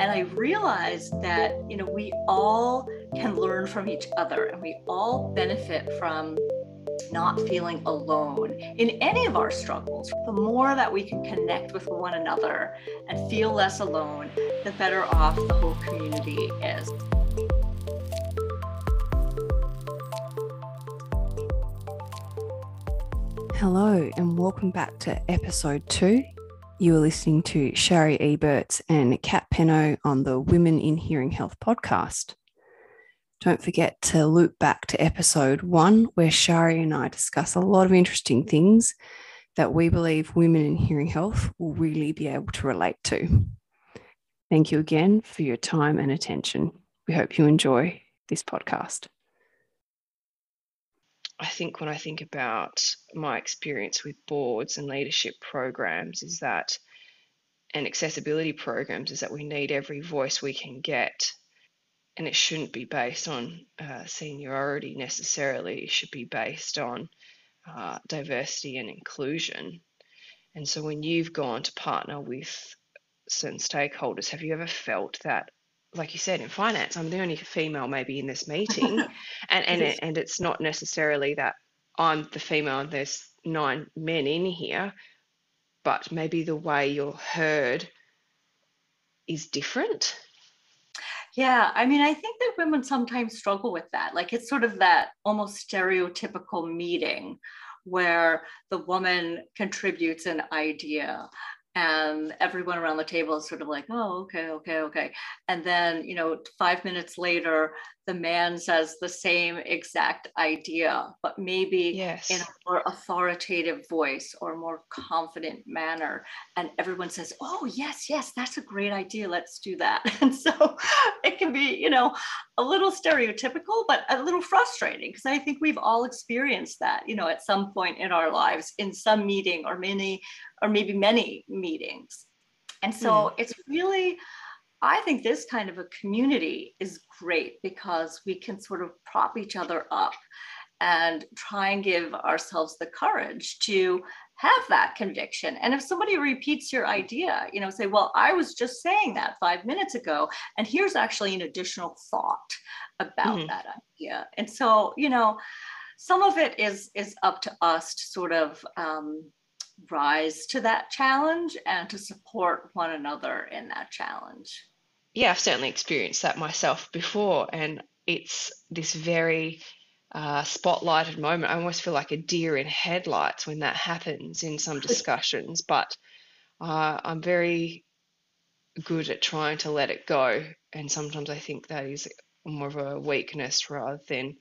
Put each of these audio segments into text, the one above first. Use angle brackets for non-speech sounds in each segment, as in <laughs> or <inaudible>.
And I realized that, you know, we all can learn from each other and we all benefit from not feeling alone in any of our struggles. The more that we can connect with one another and feel less alone, the better off the whole community is. Hello, and welcome back to episode two. You are listening to Shari Eberts and Kat Penno on the Women in Hearing Health podcast. Don't forget to loop back to episode one, where Shari and I discuss a lot of interesting things that we believe women in hearing health will really be able to relate to. Thank you again for your time and attention. We hope you enjoy this podcast. I think when I think about my experience with boards and leadership programs is that and accessibility programs is that we need every voice we can get. And it shouldn't be based on uh, seniority necessarily. It should be based on uh, diversity and inclusion. And so when you've gone to partner with certain stakeholders have you ever felt that like you said in finance i'm the only female maybe in this meeting. <laughs> And and, it, and it's not necessarily that i'm the female and there's nine men in here but maybe the way you're heard is different. Yeah, I mean, I think that women sometimes struggle with that. Like it's sort of that almost stereotypical meeting where the woman contributes an idea and everyone around the table is sort of like oh okay okay okay. And then you know five minutes later the man says the same exact idea but maybe yes. in a more authoritative voice or more confident manner and everyone says oh yes yes that's a great idea let's do that <laughs> and so it can be you know a little stereotypical but a little frustrating because i think we've all experienced that you know at some point in our lives in some meeting or many or maybe many meetings. And so mm. it's really, I think this kind of a community is great because we can sort of prop each other up and try and give ourselves the courage to have that conviction. And if somebody repeats your idea, you know, say, well, I was just saying that five minutes ago, and here's actually an additional thought about mm that idea. And so, you know, some of it is is up to us to sort of um, rise to that challenge and to support one another in that challenge. Yeah, I've certainly experienced that myself before, and it's this very uh, spotlighted moment. I almost feel like a deer in headlights when that happens in some <laughs> discussions, but uh, I'm very good at trying to let it go. And sometimes I think that is more of a weakness rather than,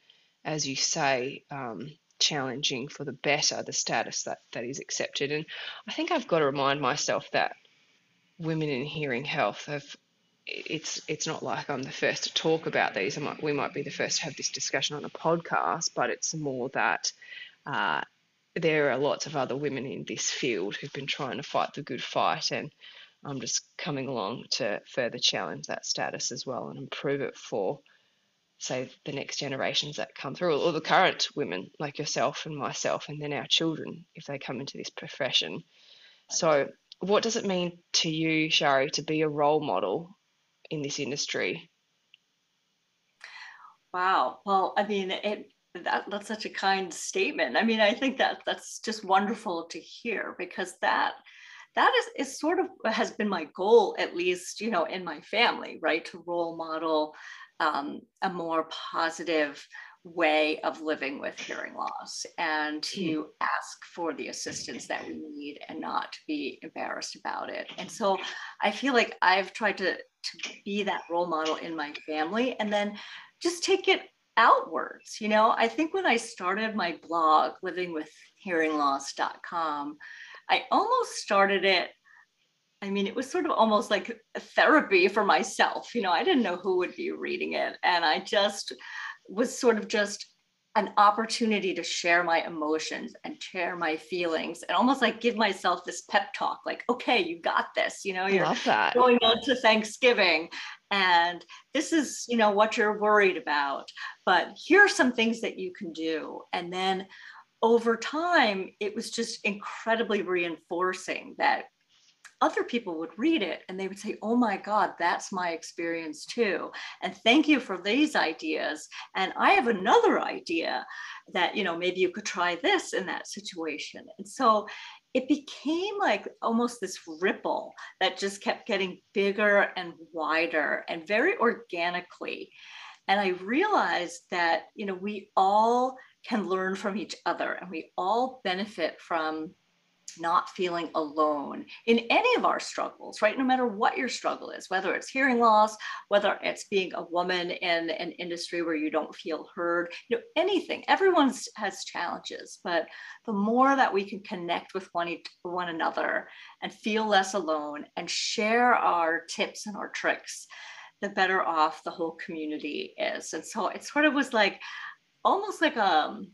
as you say, um, challenging for the better the status that, that is accepted. And I think I've got to remind myself that women in hearing health have it's it's not like I'm the first to talk about these. Might, we might be the first to have this discussion on a podcast, but it's more that uh, there are lots of other women in this field who've been trying to fight the good fight, and I'm just coming along to further challenge that status as well and improve it for say the next generations that come through or the current women like yourself and myself and then our children if they come into this profession so what does it mean to you shari to be a role model in this industry wow well i mean it that, that's such a kind statement i mean i think that that's just wonderful to hear because that that is, is sort of has been my goal at least you know in my family right to role model um, a more positive way of living with hearing loss and to hmm. ask for the assistance that we need and not to be embarrassed about it. And so I feel like I've tried to, to be that role model in my family and then just take it outwards. You know, I think when I started my blog, livingwithhearingloss.com, I almost started it I mean, it was sort of almost like therapy for myself. You know, I didn't know who would be reading it. And I just was sort of just an opportunity to share my emotions and share my feelings and almost like give myself this pep talk like okay you got this you know you're going on to thanksgiving and this is you know what you're worried about but here are some things that you can do. And then over time it was just incredibly reinforcing that other people would read it and they would say, Oh my God, that's my experience too. And thank you for these ideas. And I have another idea that, you know, maybe you could try this in that situation. And so it became like almost this ripple that just kept getting bigger and wider and very organically. And I realized that, you know, we all can learn from each other and we all benefit from not feeling alone in any of our struggles, right? No matter what your struggle is, whether it's hearing loss, whether it's being a woman in an industry where you don't feel heard, you know, anything. Everyone has challenges, but the more that we can connect with one, one another and feel less alone and share our tips and our tricks, the better off the whole community is. And so it sort of was like almost like a um,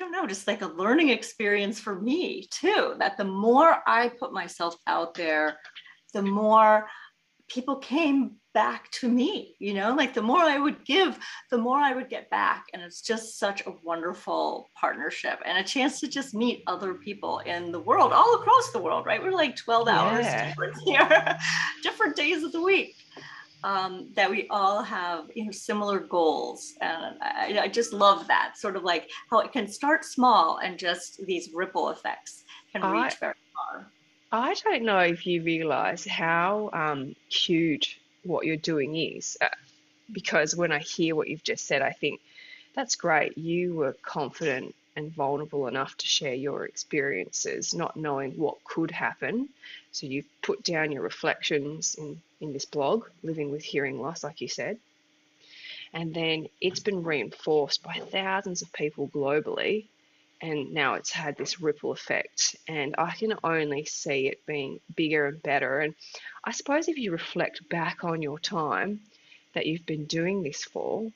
don't know, just like a learning experience for me too. That the more I put myself out there, the more people came back to me, you know, like the more I would give, the more I would get back. And it's just such a wonderful partnership and a chance to just meet other people in the world, all across the world, right? We're like 12 hours yeah. different <laughs> here, different days of the week um, that we all have you know similar goals and I, I, just love that sort of like how it can start small and just these ripple effects can reach I, very far i don't know if you realize how um, huge what you're doing is uh, because when i hear what you've just said i think that's great you were confident and vulnerable enough to share your experiences, not knowing what could happen. So you've put down your reflections in, in this blog, Living with Hearing Loss, like you said. And then it's been reinforced by thousands of people globally. And now it's had this ripple effect. And I can only see it being bigger and better. And I suppose if you reflect back on your time that you've been doing this for,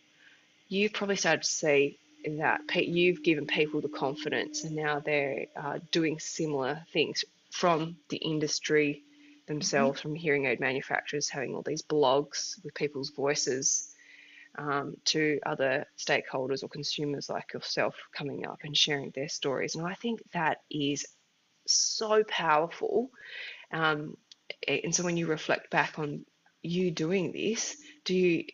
you've probably started to see that you've given people the confidence and now they're uh, doing similar things from the industry themselves, mm-hmm. from hearing aid manufacturers having all these blogs with people's voices um, to other stakeholders or consumers like yourself coming up and sharing their stories. And I think that is so powerful. Um, and so when you reflect back on you doing this, do you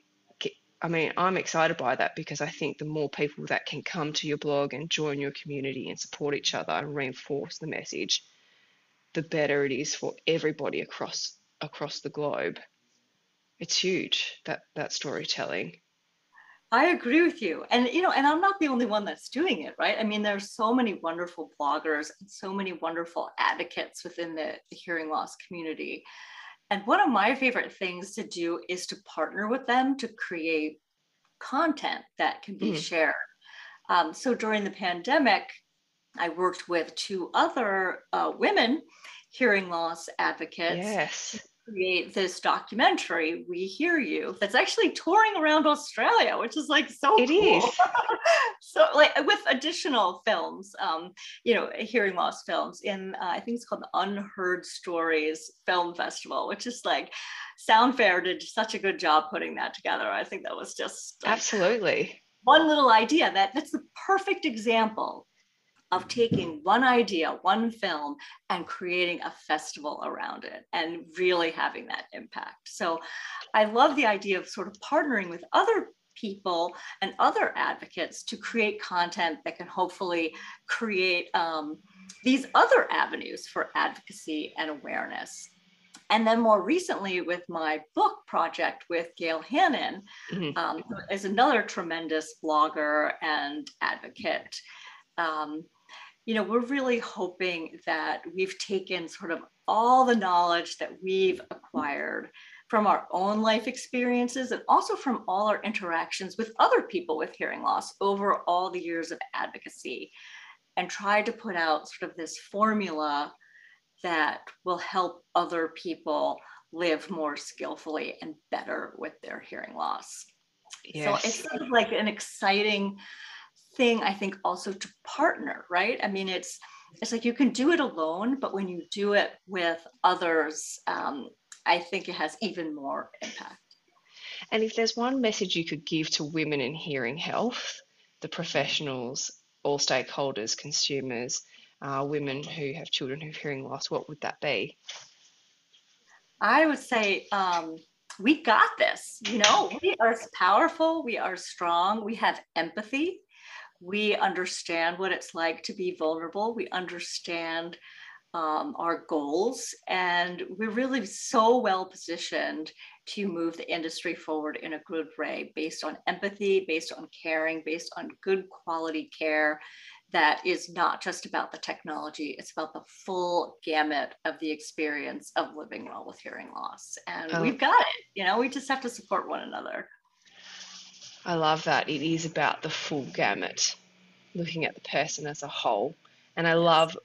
I mean, I'm excited by that because I think the more people that can come to your blog and join your community and support each other and reinforce the message, the better it is for everybody across across the globe. It's huge that that storytelling. I agree with you. And you know, and I'm not the only one that's doing it, right? I mean, there's so many wonderful bloggers and so many wonderful advocates within the, the hearing loss community and one of my favorite things to do is to partner with them to create content that can be mm. shared. Um, so during the pandemic, I worked with two other uh, women hearing loss advocates yes create this documentary, We Hear You, that's actually touring around Australia, which is like so It cool. is. <laughs> so like with additional films, um, you know, hearing loss films in, uh, I think it's called the Unheard Stories Film Festival, which is like Soundfair did such a good job putting that together. I think that was just like, absolutely one little idea that that's the perfect example of taking one idea, one film, and creating a festival around it and really having that impact. So I love the idea of sort of partnering with other people and other advocates to create content that can hopefully create um, these other avenues for advocacy and awareness. And then more recently, with my book project with Gael Hannan, mm-hmm. um, is another tremendous blogger and advocate. Um, you know, we're really hoping that we've taken sort of all the knowledge that we've acquired from our own life experiences and also from all our interactions with other people with hearing loss over all the years of advocacy and try to put out sort of this formula that will help other people live more skillfully and better with their hearing loss. Yes. So it's sort of like an exciting thing i think also to partner right? I mean it's it's like you can do it alone but when you do it with others um, i think it has even more impact. And if there's one message you could give to women in hearing health the professionals all stakeholders consumers uh, women who have children who have hearing loss what would that be? I would say um, we got this. You know, we are powerful, we are strong, we have empathy, we understand what it's like to be vulnerable, we understand um, our goals, and we're really so well positioned to move the industry forward in a good way based on empathy, based on caring, based on good quality care that is not just about the technology, it's about the full gamut of the experience of living well with hearing loss. And oh. we've got it, you know, we just have to support one another. I love that. It is about the full gamut, looking at the person as a whole. And I love,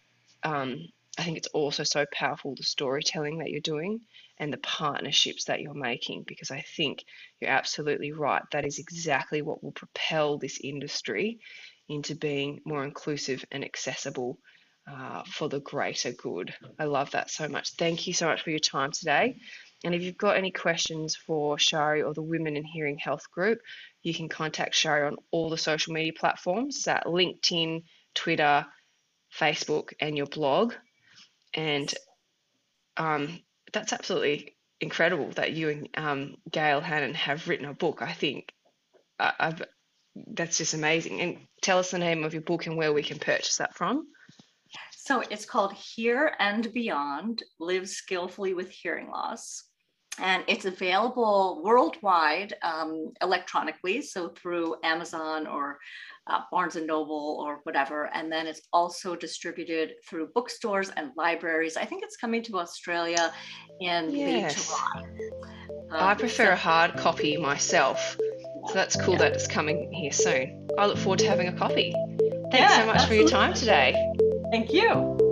um, I think it's also so powerful the storytelling that you're doing and the partnerships that you're making, because I think you're absolutely right. That is exactly what will propel this industry into being more inclusive and accessible uh, for the greater good. I love that so much. Thank you so much for your time today. And if you've got any questions for Shari or the Women in Hearing Health group, you can contact Shari on all the social media platforms at LinkedIn, Twitter, Facebook, and your blog. And um, that's absolutely incredible that you and um, Gael Hannan have written a book. I think I've that's just amazing. And tell us the name of your book and where we can purchase that from. So it's called Hear and Beyond Live Skillfully with Hearing Loss. And it's available worldwide um, electronically, so through Amazon or uh, Barnes and Noble or whatever. And then it's also distributed through bookstores and libraries. I think it's coming to Australia in yes. July. Um, I prefer so- a hard copy myself. So that's cool yeah. that it's coming here soon. I look forward to having a coffee. Thanks yeah, so much absolutely. for your time today. Thank you.